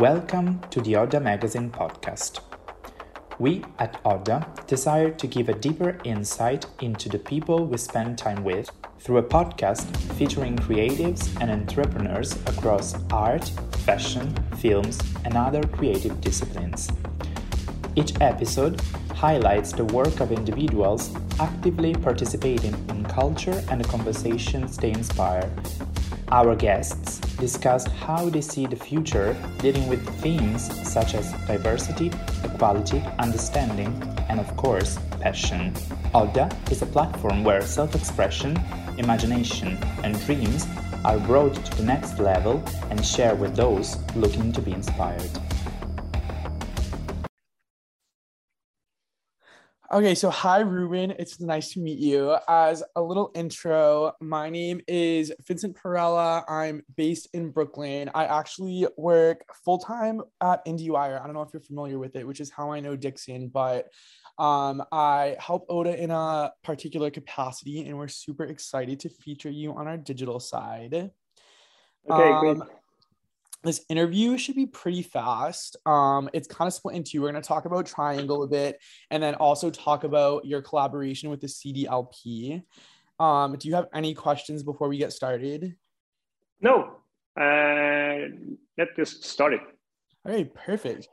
Welcome to the Odda Magazine podcast. We at Odda desire to give a deeper insight into the people we spend time with through a podcast featuring creatives and entrepreneurs across art, fashion, films, and other creative disciplines. Each episode highlights the work of individuals actively participating in culture and the conversations they inspire. Our guests discuss how they see the future dealing with themes such as diversity, equality, understanding, and of course, passion. Odda is a platform where self expression, imagination, and dreams are brought to the next level and shared with those looking to be inspired. Okay, so hi, Ruben. It's nice to meet you. As a little intro, my name is Vincent Perella. I'm based in Brooklyn. I actually work full time at IndieWire. I don't know if you're familiar with it, which is how I know Dixon, but um, I help Odda in a particular capacity, and we're super excited to feature you on our digital side. Okay, um, great this interview should be pretty fast. Um, it's kind of split in two. We're going to talk about Triangle a bit and then also talk about your collaboration with the CDLP. Um, do you have any questions before we get started? No. Uh, let's just start it. Okay, perfect.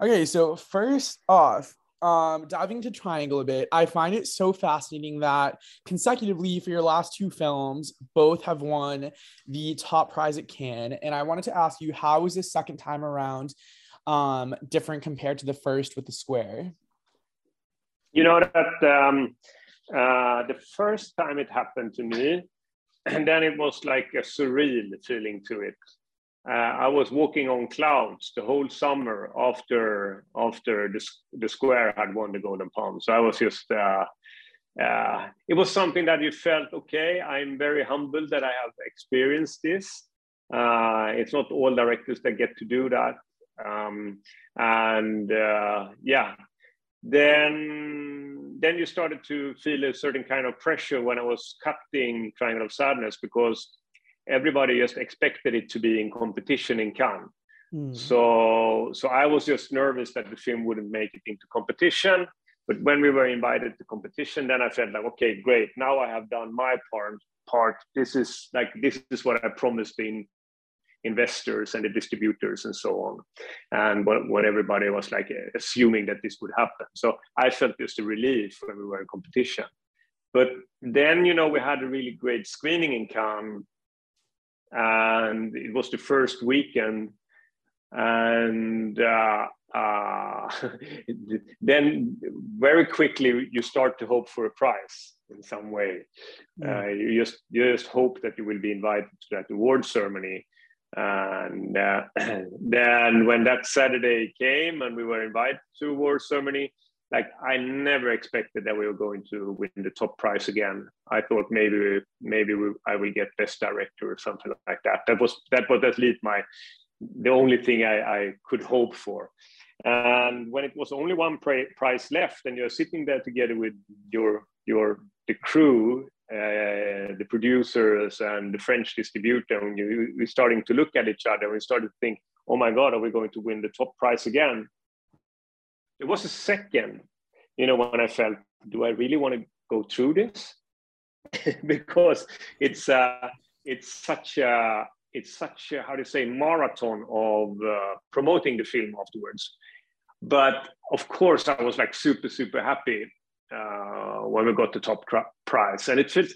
Okay, so first off, um, diving into Triangle a bit, I find it so fascinating that consecutively for your last two films, both have won the top prize at Cannes. And I wanted to ask you, how is this second time around um, different compared to the first with the Square? You know that um, uh, the first time it happened to me, and then it was like a surreal feeling to it uh, I was walking on clouds the whole summer after after the, the square had won the Golden Palm. So I was just uh, uh, it was something that you felt okay. I'm very humbled that I have experienced this. Uh, it's not all directors that get to do that, um, and uh, yeah. Then then you started to feel a certain kind of pressure when I was cutting Triangle of Sadness because everybody just expected it to be in competition in Cannes. Mm. So, so I was just nervous that the film wouldn't make it into competition. But when we were invited to competition, then I felt like, okay, great. Now I have done my part. Part. This is like this is what I promised the investors and the distributors and so on, and what, what everybody was like assuming that this would happen. So I felt just a relief when we were in competition. But then, you know, we had a really great screening in Cannes and it was the first weekend and uh, uh, then very quickly you start to hope for a prize in some way. Mm. Uh, you just you just hope that you will be invited to that award ceremony. And uh, then when that Saturday came and we were invited to award ceremony, like I never expected that we were going to win the top prize again. I thought maybe maybe we, I will get best director or something like that. That was that was at least my the only thing I, I could hope for. And when it was only one prize left, and you're sitting there together with your your the crew, uh, the producers, and the French distributor, and you, we're starting to look at each other. We started to think, "Oh my God, are we going to win the top prize again?" It was a second, you know, when I felt, do I really want to go through this? because it's uh, it's such a it's such a, how do you say marathon of uh, promoting the film afterwards. But of course, I was like super super happy uh, when we got the top prize, and it felt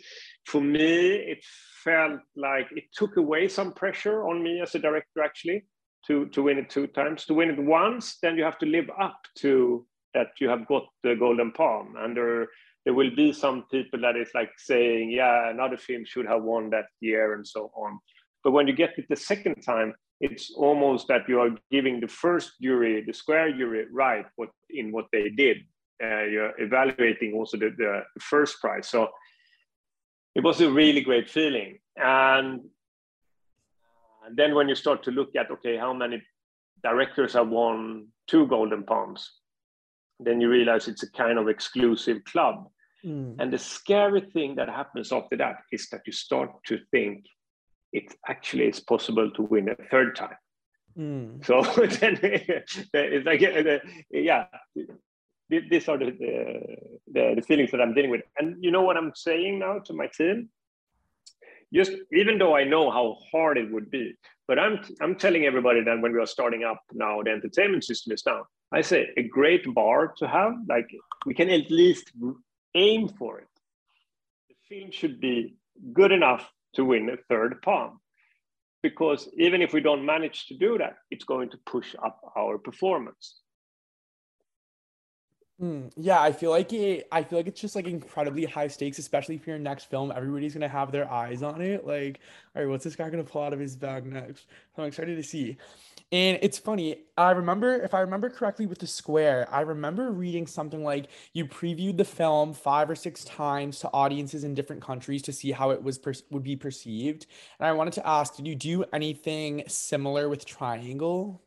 for me it felt like it took away some pressure on me as a director actually to, to win it two times. To win it once, then you have to live up to that you have got the golden palm. And there, there will be some people that is like saying, yeah, another film should have won that year and so on. But when you get it the second time, it's almost that you are giving the first jury, the square jury, right what in what they did. Uh, you're evaluating also the, the first prize. So it was a really great feeling. And and then when you start to look at, okay, how many directors have won two Golden Palms, then you realize it's a kind of exclusive club. Mm. And the scary thing that happens after that is that you start to think it actually is possible to win a third time. Mm. So then it's like, uh, yeah, these are the, the, the feelings that I'm dealing with. And you know what I'm saying now to my team? Just even though I know how hard it would be, but I'm I'm telling everybody that when we are starting up now, the entertainment system is down. I say a great bar to have, like we can at least aim for it. The film should be good enough to win a third palm because even if we don't manage to do that, it's going to push up our performance. Mm, yeah, I feel like it. I feel like it's just like incredibly high stakes, especially for your next film. Everybody's gonna have their eyes on it. Like, all right, what's this guy gonna pull out of his bag next? I'm excited to see. And it's funny. I remember, if I remember correctly, with the square, I remember reading something like you previewed the film five or six times to audiences in different countries to see how it was per- would be perceived. And I wanted to ask, did you do anything similar with Triangle?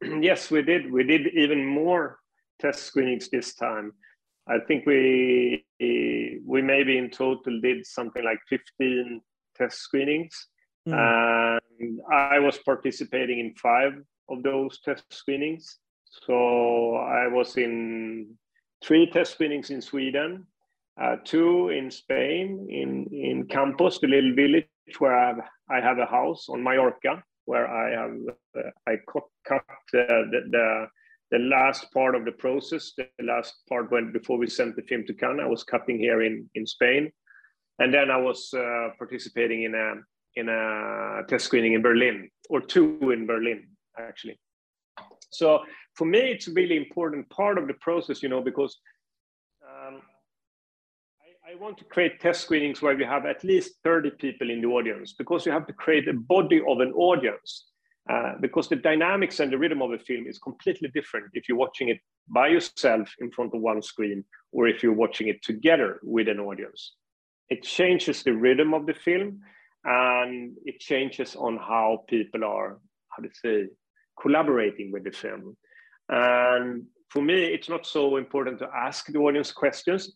Yes, we did. We did even more test screenings this time. I think we we maybe in total did something like 15 test screenings. Mm. And I was participating in five of those test screenings. So I was in three test screenings in Sweden, uh, two in Spain, in, in Campos, the little village where I have, I have a house on Mallorca, where I have uh, I cut, cut uh, the, the the last part of the process, the last part when before we sent the film to Cannes, I was cutting here in in Spain, and then I was uh, participating in a in a test screening in Berlin or two in Berlin actually. So for me, it's a really important part of the process, you know, because um, I, I want to create test screenings where we have at least 30 people in the audience because you have to create a body of an audience uh, because the dynamics and the rhythm of a film is completely different if you're watching it by yourself in front of one screen or if you're watching it together with an audience. It changes the rhythm of the film and it changes on how people are, how to say, collaborating with the film. And for me, it's not so important to ask the audience questions.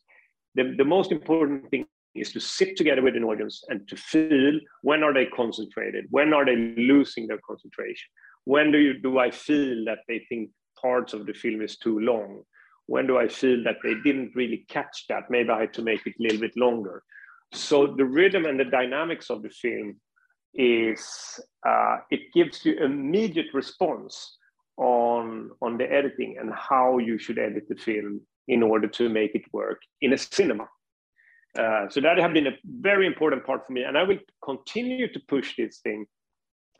The, the most important thing is to sit together with an audience and to feel when are they concentrated? When are they losing their concentration? When do you do i feel that they think parts of the film is too long? When do i feel that they didn't really catch that? Maybe i had to make it a little bit longer. So the rhythm and the dynamics of the film is uh, it gives you immediate response on on the editing and how you should edit the film in order to make it work in a cinema uh, so that have been a very important part for me, and I will continue to push this thing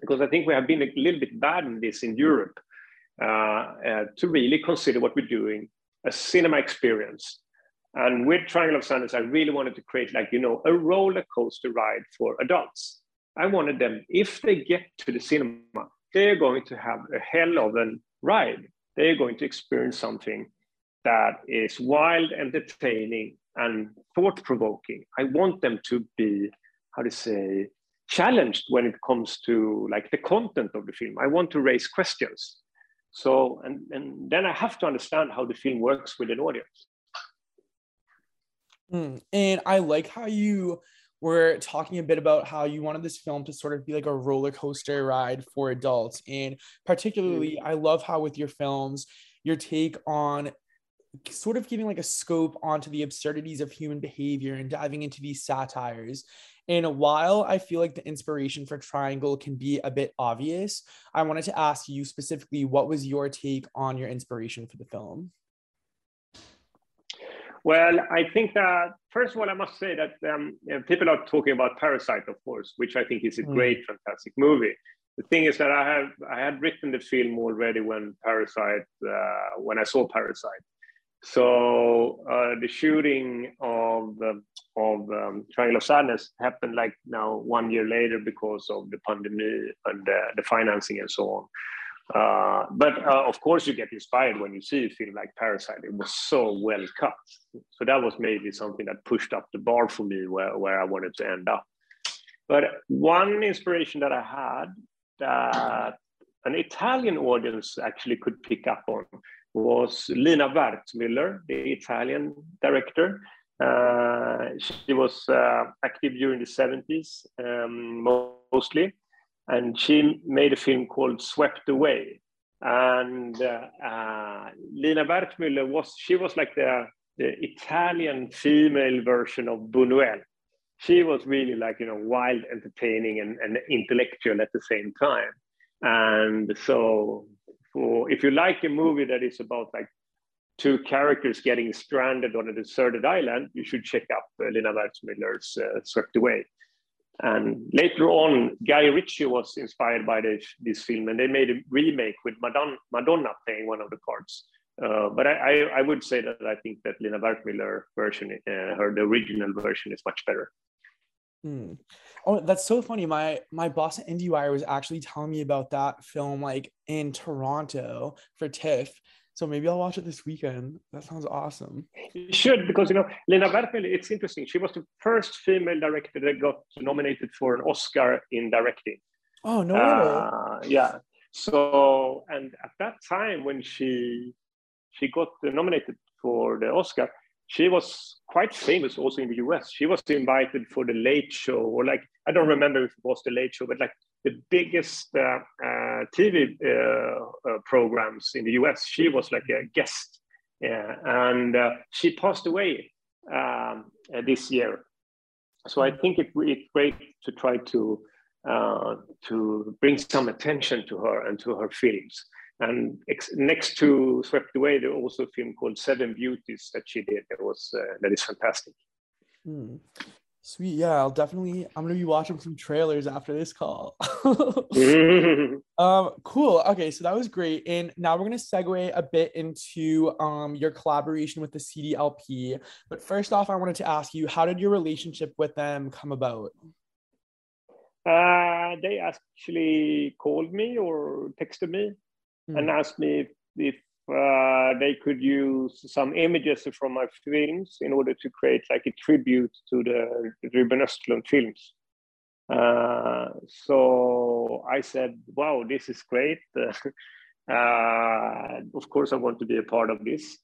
because I think we have been a little bit bad in this in Europe uh, uh, to really consider what we're doing a cinema experience. And with Triangle of Sadness, I really wanted to create like you know a roller coaster ride for adults. I wanted them, if they get to the cinema, they're going to have a hell of a ride. They're going to experience something that is wild, entertaining, and thought provoking. I want them to be, how to say, challenged when it comes to like the content of the film. I want to raise questions. So, and, and then I have to understand how the film works with an audience. Mm, and I like how you were talking a bit about how you wanted this film to sort of be like a roller coaster ride for adults. And particularly, mm. I love how with your films, your take on sort of giving like a scope onto the absurdities of human behavior and diving into these satires. And while I feel like the inspiration for Triangle can be a bit obvious, I wanted to ask you specifically what was your take on your inspiration for the film? Well, I think that first of all, I must say that um, people are talking about Parasite, of course, which I think is a mm. great, fantastic movie. The thing is that I have I had written the film already when Parasite uh, when I saw Parasite, so uh, the shooting of um, of um, Triangle of Sadness happened like now one year later because of the pandemic and the, the financing and so on. Uh, but uh, of course, you get inspired when you see a film like Parasite. It was so well cut. So that was maybe something that pushed up the bar for me where, where I wanted to end up. But one inspiration that I had that an Italian audience actually could pick up on was Lina Wertmüller, the Italian director. Uh, she was uh, active during the 70s um, mostly. and she made a film called Swept Away. And uh, uh, Lina Wertmüller was she was like the the Italian female version of Buñuel. She was really like you know wild, entertaining, and, and intellectual at the same time. And so, for if you like a movie that is about like two characters getting stranded on a deserted island, you should check out uh, Lina Wertmüller's uh, Swept Away. And later on, Guy Ritchie was inspired by this, this film, and they made a remake with Madonna, Madonna playing one of the parts. Uh, but I, I, I, would say that I think that Lina Wertmüller version, uh, her the original version, is much better. Hmm. Oh, that's so funny. My my boss at IndieWire was actually telling me about that film, like in Toronto for TIFF, so maybe I'll watch it this weekend. That sounds awesome. You should, because you know, Lina Wertmüller, it's interesting. She was the first female director that got nominated for an Oscar in directing. Oh no uh, Yeah. So and at that time when she she got nominated for the Oscar, she was quite famous also in the US. She was invited for the Late Show, or like I don't remember if it was the Late Show, but like the biggest uh, uh, TV uh, uh, programs in the US. She was like a guest, yeah, and uh, she passed away um, uh, this year. So I think it, it's great to try to to bring some attention to her and to her films. And ex- next to Swept Away, there was also a film called Seven Beauties that she did. That was that is fantastic. Hmm. Sweet. Yeah, I'll definitely I'm gonna be watching some trailers after this call. um, cool. Okay, so that was great. And now we're gonna segue a bit into um your collaboration with the CDLP. But first off, I wanted to ask you, how did your relationship with them come about? Uh, they actually called me or texted me mm. and asked me if, if uh, they could use some images from my films in order to create like a tribute to the Ruben Östlund films. Uh, so I said, wow, this is great. uh, of course, I want to be a part of this.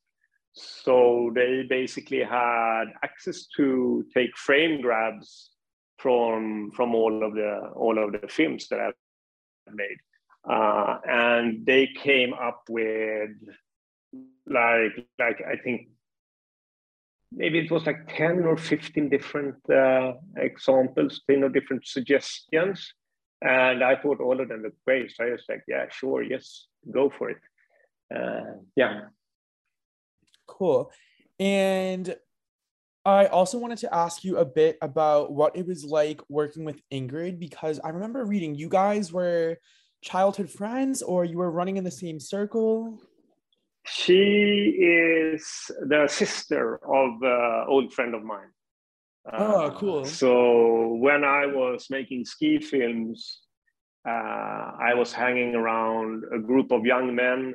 So they basically had access to take frame grabs from from all of the all of the films that I've made. Uh, and they came up with like like I think maybe it was like 10 or 15 different uh, examples, 10 or different suggestions. And I thought all of them looked great. So I was like, yeah, sure, yes, go for it. Uh, yeah. Cool. And I also wanted to ask you a bit about what it was like working with Ingrid because I remember reading you guys were childhood friends or you were running in the same circle? She is the sister of an old friend of mine. Oh, cool. Uh, so when I was making ski films, uh, I was hanging around a group of young men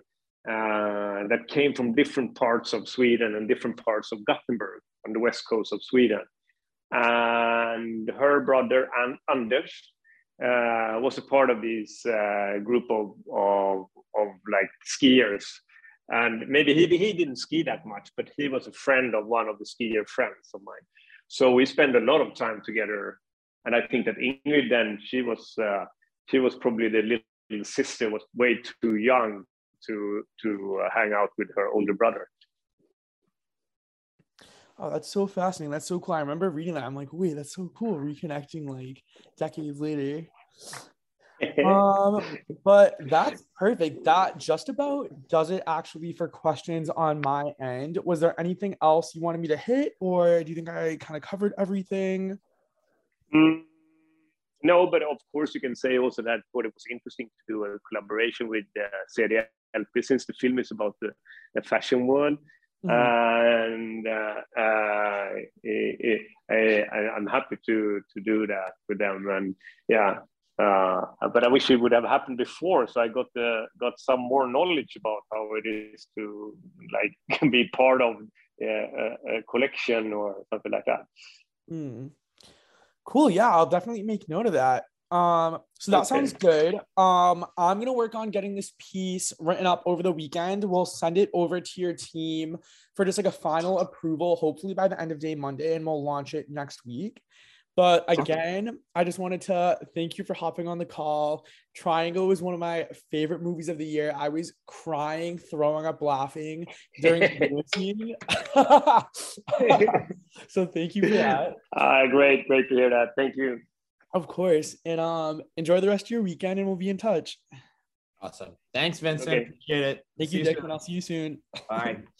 uh, that came from different parts of Sweden and different parts of Gothenburg on the west coast of Sweden. And her brother Anders uh, was a part of this uh, group of, of, of like skiers. And maybe he, he didn't ski that much, but he was a friend of one of the skier friends of mine. So we spent a lot of time together. And I think that Ingrid then, she was, uh, she was probably the little sister, was way too young to, to uh, hang out with her older brother. Oh, that's so fascinating. That's so cool. I remember reading that. I'm like, wait, that's so cool. Reconnecting like decades later. um, but that's perfect. That just about does it actually for questions on my end. Was there anything else you wanted me to hit, or do you think I kind of covered everything? Mm, no, but of course you can say also that what it was interesting to do a collaboration with uh, CDLP since the film is about the, the fashion world. Mm-hmm. and uh, uh, it, it, I, am happy to to do that with them. And yeah, uh, but I wish it would have happened before, so I got the got some more knowledge about how it is to like be part of a, a collection or something like that. Mm. Cool. Yeah, I'll definitely make note of that. Um, so that okay. sounds good. Um, I'm gonna work on getting this piece written up over the weekend. We'll send it over to your team for just like a final approval, hopefully by the end of day Monday, and we'll launch it next week. But again, I just wanted to thank you for hopping on the call. Triangle was one of my favorite movies of the year. I was crying, throwing up, laughing during the scene. so thank you for that. Uh, great, great to hear that. Thank you. Of course. And um enjoy the rest of your weekend and we'll be in touch. Awesome. Thanks, Vincent. Okay. Appreciate it. Thank See you, soon. And I'll see you soon. Bye.